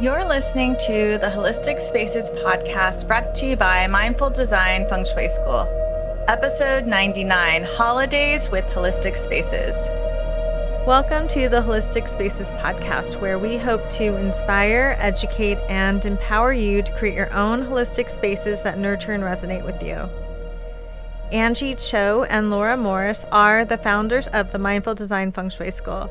You're listening to the Holistic Spaces podcast brought to you by Mindful Design Feng Shui School, episode 99 Holidays with Holistic Spaces. Welcome to the Holistic Spaces podcast, where we hope to inspire, educate, and empower you to create your own holistic spaces that nurture and resonate with you. Anjie Cho and Laura Morris are the founders of the Mindful Design Feng Shui School.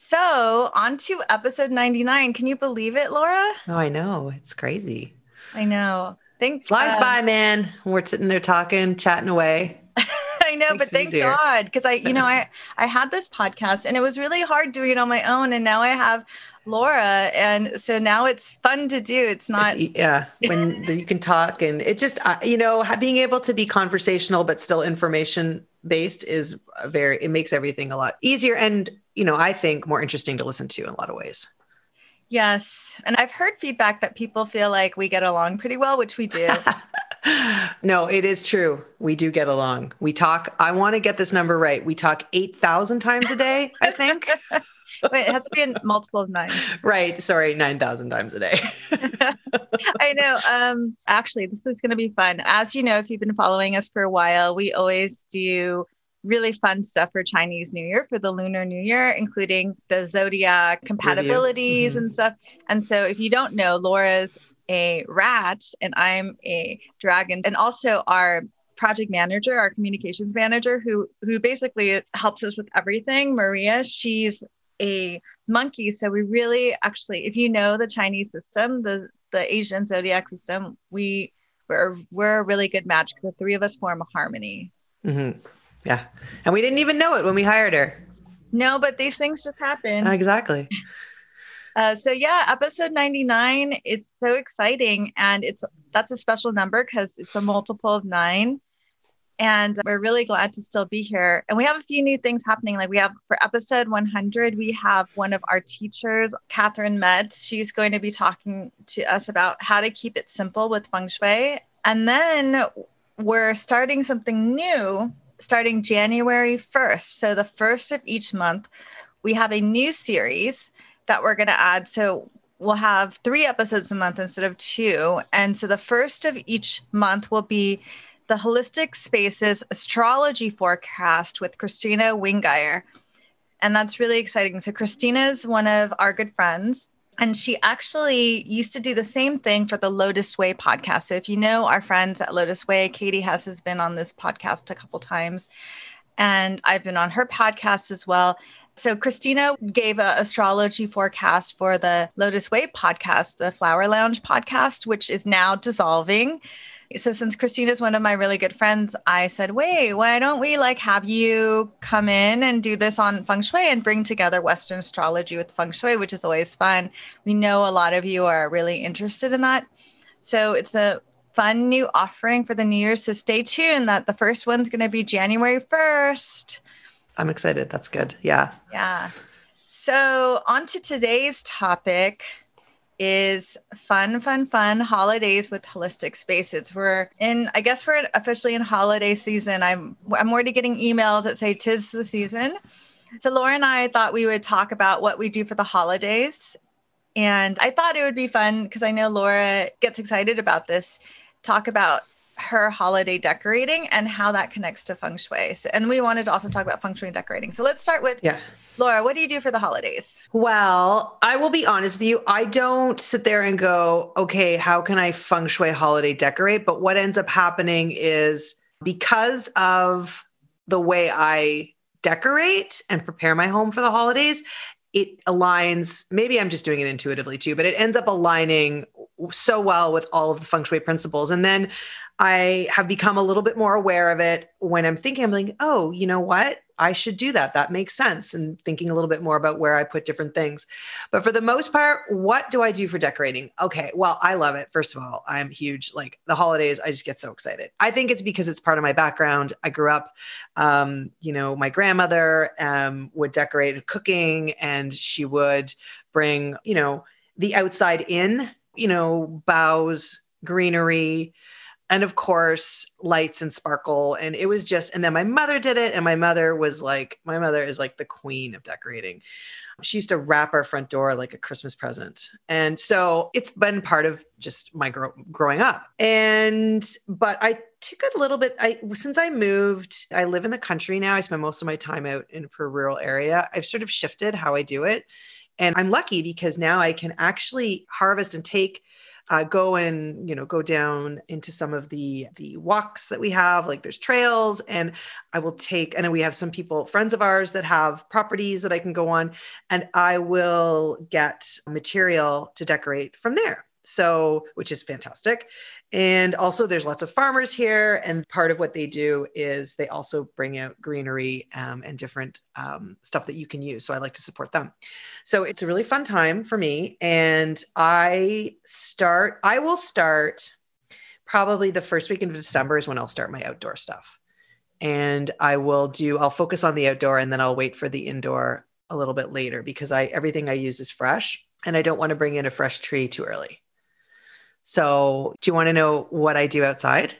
So, on to episode 99. Can you believe it, Laura? Oh, I know. It's crazy. I know. Thanks. Flies uh, by, man. We're sitting there talking, chatting away. I know, but thank easier. God. Because I, you know, I I had this podcast and it was really hard doing it on my own. And now I have Laura. And so now it's fun to do. It's not it's, yeah, when you can talk and it just you know, being able to be conversational but still information based is very it makes everything a lot easier and you know, I think more interesting to listen to in a lot of ways. Yes. And I've heard feedback that people feel like we get along pretty well, which we do. no, it is true. We do get along. We talk, I want to get this number right. We talk 8,000 times a day, I think. Wait, it has to be a multiple of nine. Right. Sorry, 9,000 times a day. I know. Um, actually, this is going to be fun. As you know, if you've been following us for a while, we always do really fun stuff for Chinese New Year, for the Lunar New Year, including the zodiac compatibilities mm-hmm. and stuff. And so, if you don't know, Laura's a rat and I'm a dragon, and also our project manager, our communications manager, who who basically helps us with everything. Maria, she's a monkey. So we really actually, if you know the Chinese system, the the Asian zodiac system, we we're we're a really good match because the three of us form a harmony. Mm-hmm. Yeah. And we didn't even know it when we hired her. No, but these things just happen. Exactly. Uh, so yeah, episode 99 is so exciting and it's that's a special number because it's a multiple of nine. And we're really glad to still be here. And we have a few new things happening. Like we have for episode 100, we have one of our teachers, Catherine Metz. She's going to be talking to us about how to keep it simple with feng shui. And then we're starting something new starting January 1st. So, the first of each month, we have a new series that we're going to add. So, we'll have three episodes a month instead of two. And so, the first of each month will be the Holistic Spaces Astrology Forecast with Christina Wingeyer. And that's really exciting. So, Christina is one of our good friends. And she actually used to do the same thing for the Lotus Wei podcast. So if you know our friends at Lotus Wei, Katie Hess has been on this podcast a couple times, and I've been on her podcast as well. So Christina gave an astrology forecast for the Lotus Wei podcast, the Flower Lounge podcast, which is now dissolving so since Christina is one of my really good friends, I said, wait, why don't we like have you come in and do this on feng shui and bring together Western astrology with feng shui, which is always fun. We know a lot of you are really interested in that. So it's a fun new offering for the new year. So stay tuned that the first one's going to be January 1st. I'm excited. That's good. Yeah. Yeah. So on to today's topic is fun, fun, fun holidays with holistic spaces. We're in, I guess we're officially in holiday season. I'm I'm already getting emails that say tis the season. So Laura and I thought we would talk about what we do for the holidays. And I thought it would be fun because I know Laura gets excited about this. Talk about her holiday decorating and how that connects to feng shui. So, and we wanted to also talk about feng shui and decorating. So let's start with yeah. Laura, what do you do for the holidays? Well, I will be honest with you. I don't sit there and go, okay, how can I feng shui holiday decorate? But what ends up happening is because of the way I decorate and prepare my home for the holidays, it aligns. Maybe I'm just doing it intuitively too, but it ends up aligning so well with all of the feng shui principles. And then I have become a little bit more aware of it when I'm thinking, I'm like, oh, you know what? I should do that. That makes sense. And thinking a little bit more about where I put different things. But for the most part, what do I do for decorating? Okay, well, I love it. First of all, I'm huge. Like the holidays, I just get so excited. I think it's because it's part of my background. I grew up, um, you know, my grandmother um, would decorate cooking and she would bring, you know, the outside in, you know, boughs, greenery, and of course lights and sparkle and it was just and then my mother did it and my mother was like my mother is like the queen of decorating. She used to wrap our front door like a christmas present. And so it's been part of just my gro- growing up. And but i took a little bit i since i moved i live in the country now. I spend most of my time out in a rural area. I've sort of shifted how i do it. And i'm lucky because now i can actually harvest and take uh, go and you know go down into some of the the walks that we have like there's trails and i will take and we have some people friends of ours that have properties that i can go on and i will get material to decorate from there so which is fantastic and also, there's lots of farmers here. And part of what they do is they also bring out greenery um, and different um, stuff that you can use. So I like to support them. So it's a really fun time for me. And I start, I will start probably the first week in December is when I'll start my outdoor stuff. And I will do, I'll focus on the outdoor and then I'll wait for the indoor a little bit later because I everything I use is fresh and I don't want to bring in a fresh tree too early. So, do you want to know what I do outside?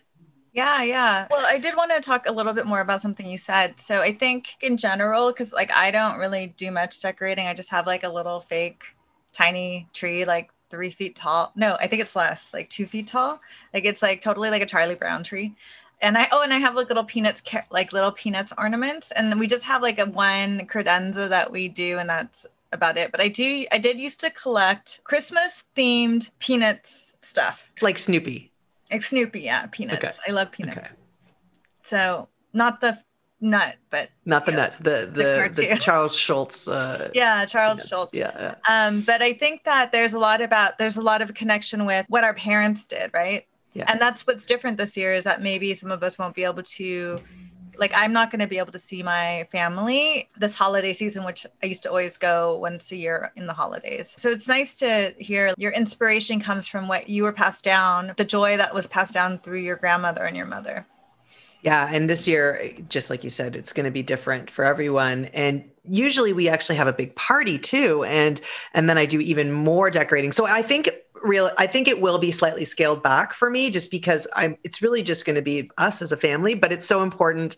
Yeah, yeah. Well, I did want to talk a little bit more about something you said. So, I think in general, because like I don't really do much decorating, I just have like a little fake tiny tree, like three feet tall. No, I think it's less, like two feet tall. Like it's like totally like a Charlie Brown tree. And I oh, and I have like little peanuts, like little peanuts ornaments, and then we just have like a one credenza that we do, and that's about it, but I do I did used to collect Christmas themed peanuts stuff. Like Snoopy. Like Snoopy, yeah, peanuts. Okay. I love peanuts. Okay. So not the nut, but not the nut, the the, the, the Charles Schulz. Uh, yeah, Charles peanuts. Schulz. Yeah, yeah. Um, but I think that there's a lot about there's a lot of connection with what our parents did, right? Yeah. And that's what's different this year is that maybe some of us won't be able to like I'm not going to be able to see my family this holiday season, which I used to always go once a year in the holidays. So it's nice to hear your inspiration comes from what you were passed down, the joy that was passed down through your grandmother and your mother. Yeah, and this year, just like you said, it's going to be different for everyone. And usually, we actually have a big party too, and and then I do even more decorating. So I think real i think it will be slightly scaled back for me just because i'm it's really just going to be us as a family but it's so important.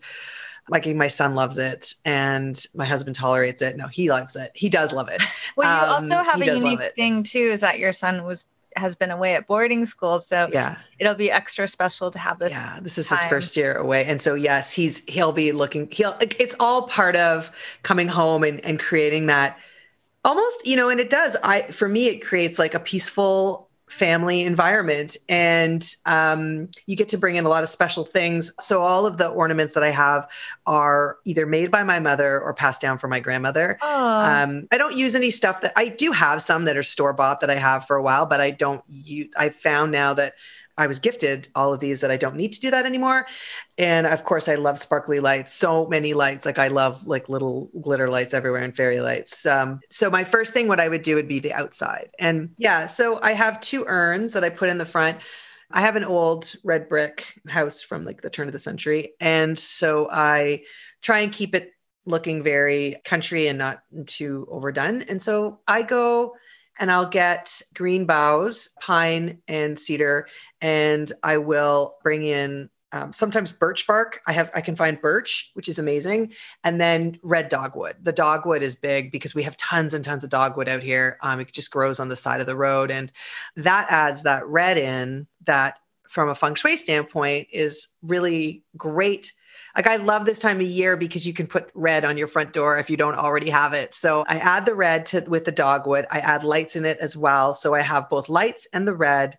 Like my son loves it and my husband tolerates it. No he loves it. He does love it. Well you um, also have a unique thing too is that your son was has been away at boarding school so yeah. it'll be extra special to have this yeah this is time. his first year away and so yes he's he'll be looking he'll it's all part of coming home and, and creating that almost you know and it does i for me it creates like a peaceful family environment. And um, you get to bring in a lot of special things. So all of the ornaments that i have are either made by my mother or passed down from my grandmother. Um, i don't use any stuff that i do have some that are store bought that i have for a while but i don't use i found now that I was gifted all of these that I don't need to do that anymore. And of course, I love sparkly lights, so many lights. Like I love like little glitter lights everywhere and fairy lights. Um, so my first thing, what I would do would be the outside. And yeah, so I have two urns that I put in the front. I have an old red brick house from like the turn of the century. And so I try and keep it looking very country and not too overdone. And so I go and I'll get green boughs, pine and cedar, and I will bring in um, sometimes birch bark. I have I can find birch, which is amazing, and then red dogwood. The dogwood is big because we have tons and tons of dogwood out here. Um, it just grows on the side of the road, and that adds that red in that from a feng shui standpoint is really great like I love this time of year because you can put red on your front door if you don't already have it. So I add the red to with the dogwood. I add lights in it as well. So I have both lights and the red.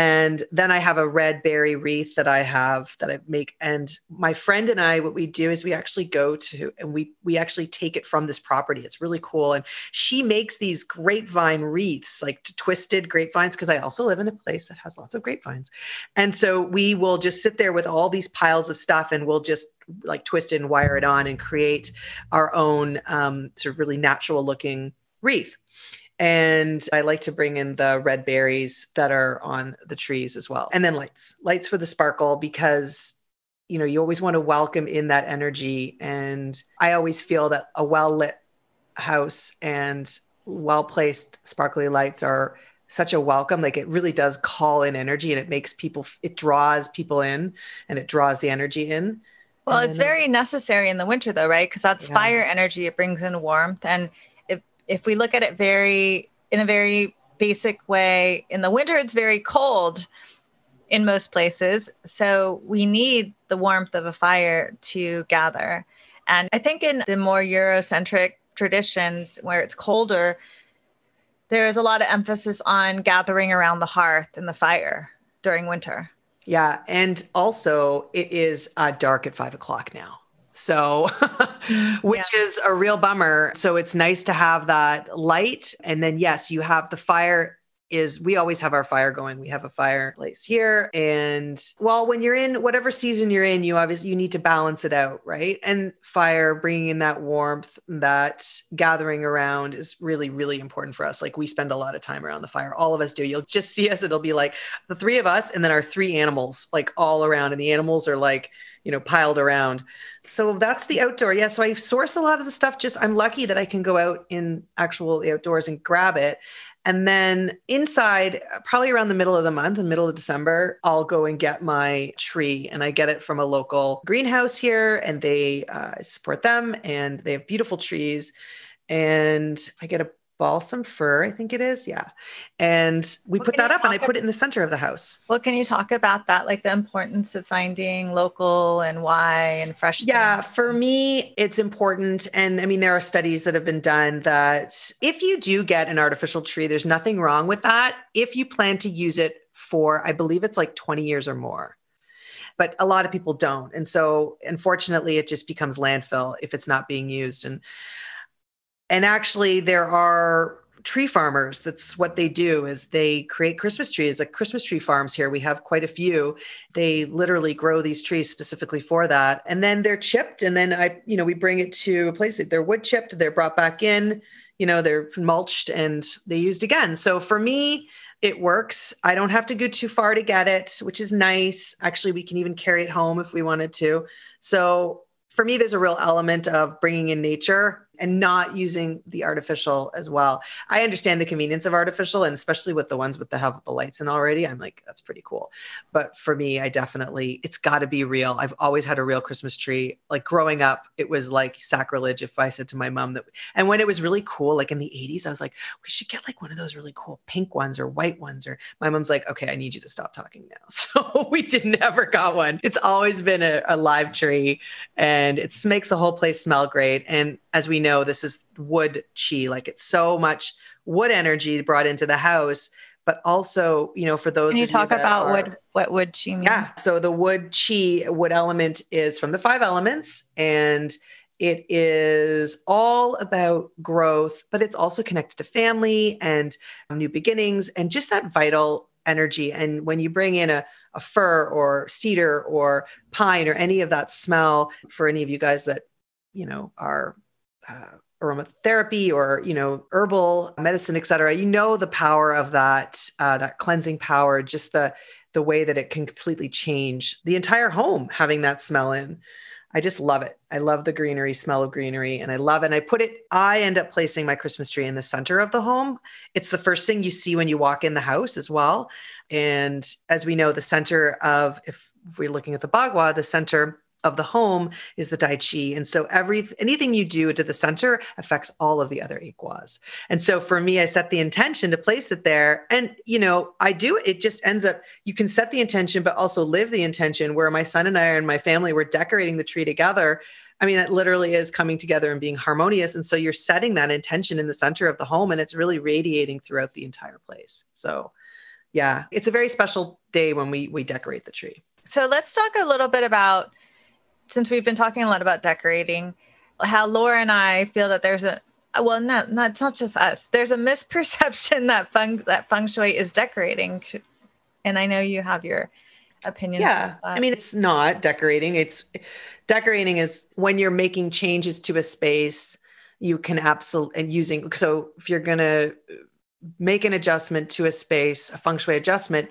And then I have a red berry wreath that I have that I make. And my friend and I, what we do is we actually go to and we we actually take it from this property. It's really cool. And she makes these grapevine wreaths, like twisted grapevines, because I also live in a place that has lots of grapevines. And so we will just sit there with all these piles of stuff and we'll just like twist it and wire it on and create our own um, sort of really natural looking wreath. And I like to bring in the red berries that are on the trees as well. And then lights, lights for the sparkle because, you know, you always want to welcome in that energy. And I always feel that a well lit house and well placed sparkly lights are such a welcome like it really does call in energy and it makes people it draws people in and it draws the energy in well it's very necessary in the winter though right because that's yeah. fire energy it brings in warmth and if we look at it very in a very basic way, in the winter it's very cold in most places. So we need the warmth of a fire to gather. And I think in the more Eurocentric traditions where it's colder, there is a lot of emphasis on gathering around the hearth and the fire during winter. Yeah. And also, it is uh, dark at five o'clock now. So, which yeah. is a real bummer. So, it's nice to have that light. And then, yes, you have the fire is we always have our fire going. We have a fireplace here. And well, when you're in whatever season you're in, you obviously you need to balance it out, right? And fire, bringing in that warmth, that gathering around is really, really important for us. Like we spend a lot of time around the fire. All of us do. You'll just see us. It'll be like the three of us and then our three animals, like all around. And the animals are like, you know, piled around. So that's the outdoor. Yeah. So I source a lot of the stuff. Just I'm lucky that I can go out in actual outdoors and grab it. And then inside, probably around the middle of the month, the middle of December, I'll go and get my tree. And I get it from a local greenhouse here, and they uh, support them, and they have beautiful trees. And I get a balsam fir, I think it is. Yeah. And we what put that up and I put it in the center of the house. Well, can you talk about that? Like the importance of finding local and why and fresh. Yeah. Things? For me, it's important. And I mean, there are studies that have been done that if you do get an artificial tree, there's nothing wrong with that. If you plan to use it for, I believe it's like 20 years or more but a lot of people don't. And so unfortunately it just becomes landfill if it's not being used. And and actually there are tree farmers that's what they do is they create christmas trees. Like christmas tree farms here we have quite a few. They literally grow these trees specifically for that. And then they're chipped and then i you know we bring it to a place that they're wood chipped they're brought back in you know they're mulched and they used again. So for me it works. I don't have to go too far to get it which is nice. Actually we can even carry it home if we wanted to. So for me there's a real element of bringing in nature and not using the artificial as well. I understand the convenience of artificial and especially with the ones with the have the lights in already. I'm like, that's pretty cool. But for me, I definitely it's gotta be real. I've always had a real Christmas tree. Like growing up, it was like sacrilege if I said to my mom that and when it was really cool, like in the 80s, I was like, we should get like one of those really cool pink ones or white ones. Or my mom's like, okay, I need you to stop talking now. So we did never got one. It's always been a, a live tree and it makes the whole place smell great. And as we know, this is wood chi. Like it's so much wood energy brought into the house. But also, you know, for those Can you talk you about are, wood, what wood chi means? Yeah. So the wood chi, wood element is from the five elements and it is all about growth, but it's also connected to family and um, new beginnings and just that vital energy. And when you bring in a, a fir or cedar or pine or any of that smell for any of you guys that, you know, are uh, aromatherapy or you know herbal medicine et cetera you know the power of that uh, that cleansing power just the the way that it can completely change the entire home having that smell in. I just love it. I love the greenery smell of greenery and i love it. And i put it i end up placing my christmas tree in the center of the home. It's the first thing you see when you walk in the house as well. And as we know the center of if we're looking at the bagua the center of the home is the tai chi and so every anything you do to the center affects all of the other eight and so for me i set the intention to place it there and you know i do it just ends up you can set the intention but also live the intention where my son and i and my family were decorating the tree together I mean, that literally is coming together and being harmonious. And so you're setting that intention in the center of the home and it's really radiating throughout the entire place. So yeah, it's a very special day when we we decorate the tree. So let's talk a little bit about since we've been talking a lot about decorating, how Laura and I feel that there's a well, not not it's not just us. There's a misperception that feng that feng shui is decorating, and I know you have your opinion. Yeah, I mean it's not decorating. It's decorating is when you're making changes to a space. You can absolutely and using so if you're gonna make an adjustment to a space, a feng shui adjustment,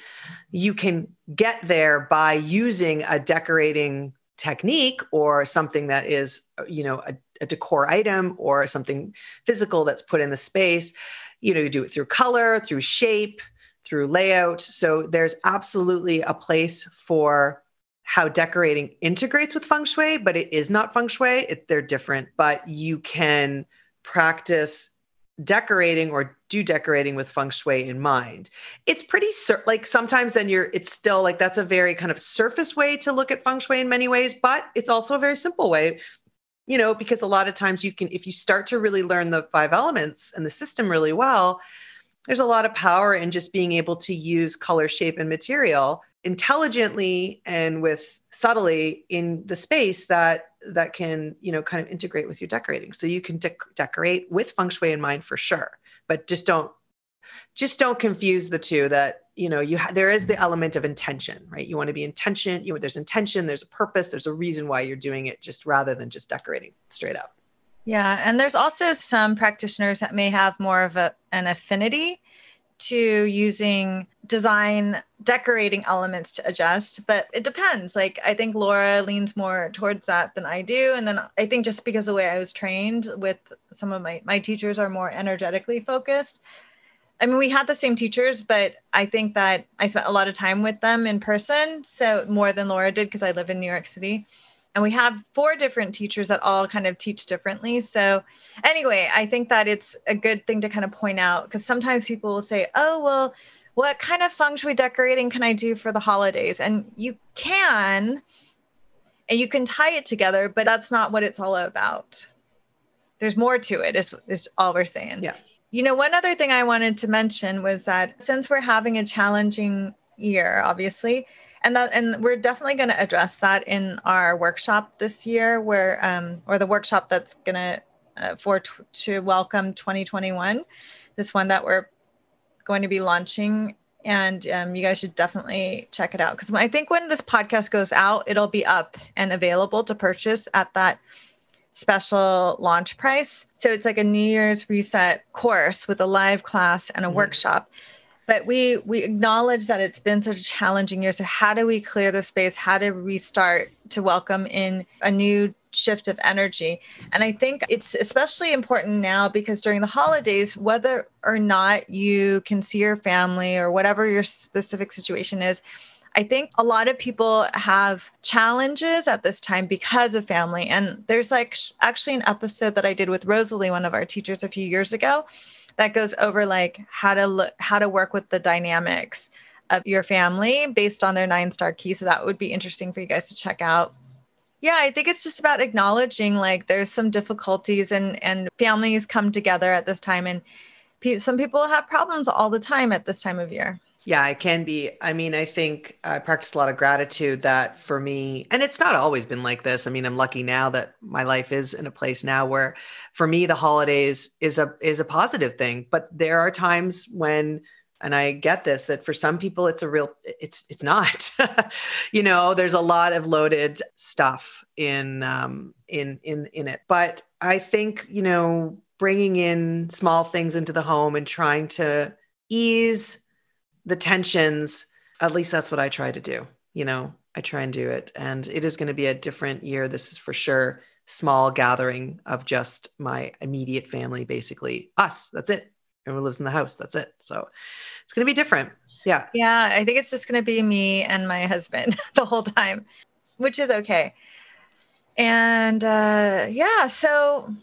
you can get there by using a decorating technique or something that is, uh, you know, a, a decor item or something physical that's put in the space. You know, you do it through color, through shape, through layout. So there's absolutely a place for how decorating integrates with feng shui, but it is not feng shui. It, they're different, but you can practice decorating or do decorating with feng shui in mind. It's pretty sur- like sometimes then you're it's still like that's a very kind of surface way to look at feng shui in many ways, but it's also a very simple way. You know, because a lot of times you can if you start to really learn the five elements and the system really well, there's a lot of power in just being able to use color, shape and material intelligently and with subtly in the space that that can you know kind of integrate with your decorating. So you can de- decorate with feng shui in mind for sure but just don't just don't confuse the two that you know you ha- there is the element of intention right? You want to be intention you know there's intention there's a purpose there's a reason why you're doing it just rather than just decorating straight up. Yeah and there's also some practitioners that may have more of a, an affinity to using design decorating elements to adjust but it depends. Like i think laura leans more towards that than i do. And then i think just because the way i was trained with some of my my teachers are more energetically focused. I mean we had the same teachers but i think that i spent a lot of time with them in person. So more than laura did because i live in new york city and we have four different teachers that all kind of teach differently. So anyway i think that it's a good thing to kind of point out because sometimes people will say oh well what kind of feng shui decorating can i do for the holidays? And you can and you can tie it together but that's not what it's all about. There's more to it is, is all we're saying. Yeah. You know one other thing i wanted to mention was that since we're having a challenging year obviously and that and we're definitely going to address that in our workshop this year where um or the workshop that's going to uh, for t- to welcome 2021 this one that we're going to be launching. And um, you guys should definitely check it out. Because i think when this podcast goes out it'll be up and available to purchase at that special launch price. So it's like a new year's reset course with a live class and a mm-hmm. workshop but we we acknowledge that it's been such a challenging year. So how do we clear the space? How do we start to welcome in a new shift of energy? And i think it's especially important now because during the holidays whether or not you can see your family or whatever your specific situation is I think a lot of people have challenges at this time because of family. And there's like actually an episode that I did with Rosalie, one of our teachers, a few years ago that goes over like how to look how to work with the dynamics of your family based on their nine star ki. So that would be interesting for you guys to check out. Yeah i think it's just about acknowledging like there's some difficulties and and families come together at this time. And pe- some people have problems all the time at this time of year yeah, it can be. I mean, I think I practice a lot of gratitude that for me, and it's not always been like this. I mean, I'm lucky now that my life is in a place now where for me the holidays is a is a positive thing, but there are times when and I get this that for some people it's a real it's it's not. you know, there's a lot of loaded stuff in um in in in it. But I think, you know, bringing in small things into the home and trying to ease the tensions, at least that's what I try to do. You know, I try and do it. And it is going to be a different year. This is for sure. Small gathering of just my immediate family, basically us. That's it. Everyone lives in the house. That's it. So it's going to be different. Yeah. Yeah. I think it's just going to be me and my husband the whole time, which is okay. And uh, yeah, so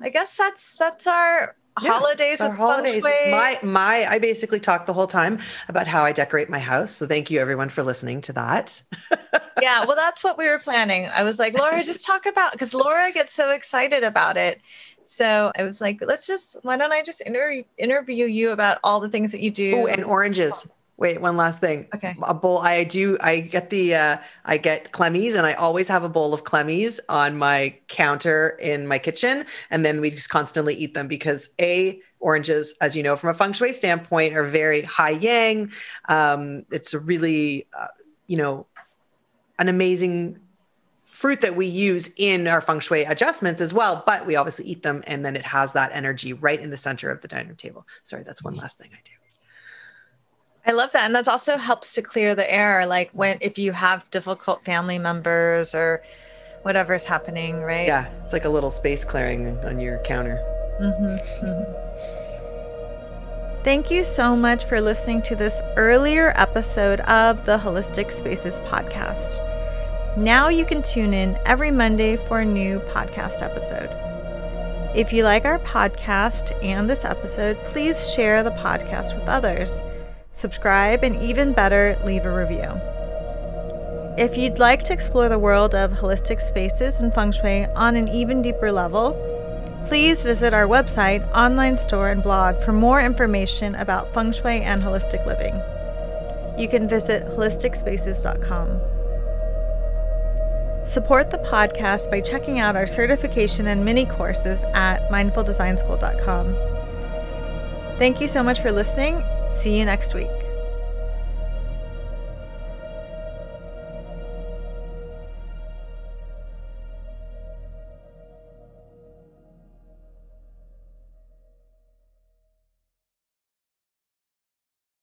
I guess that's that's our yeah, holidays with holidays. my my I basically talked the whole time about how I decorate my house. So thank you everyone for listening to that. yeah, well that's what we were planning. I was like, Laura, just talk about because Laura gets so excited about it. So I was like, let's just why don't I just inter- interview you about all the things that you do? Oh, and oranges. Wait, one last thing. Okay. A bowl. I do. I get the. Uh, I get clemmies, and I always have a bowl of clemmies on my counter in my kitchen, and then we just constantly eat them because a oranges, as you know, from a feng shui standpoint, are very high yang. Um, it's a really, uh, you know, an amazing fruit that we use in our feng shui adjustments as well. But we obviously eat them, and then it has that energy right in the center of the dining table. Sorry, that's one last thing I do. I love that. And that also helps to clear the air. Like when, if you have difficult family members or whatever's happening, right? Yeah, it's like a little space clearing on your counter. Mm-hmm. Mm-hmm. Thank you so much for listening to this earlier episode of the Holistic Spaces podcast. Now you can tune in every Monday for a new podcast episode. If you like our podcast and this episode, please share the podcast with others subscribe, and even better, leave a review. If you'd like to explore the world of holistic spaces and feng shui on an even deeper level, please visit our website, online store, and blog for more information about feng shui and holistic living. You can visit holisticspaces.com. Support the podcast by checking out our certification and mini courses at mindfuldesignschool.com. Thank you so much for listening See you next week.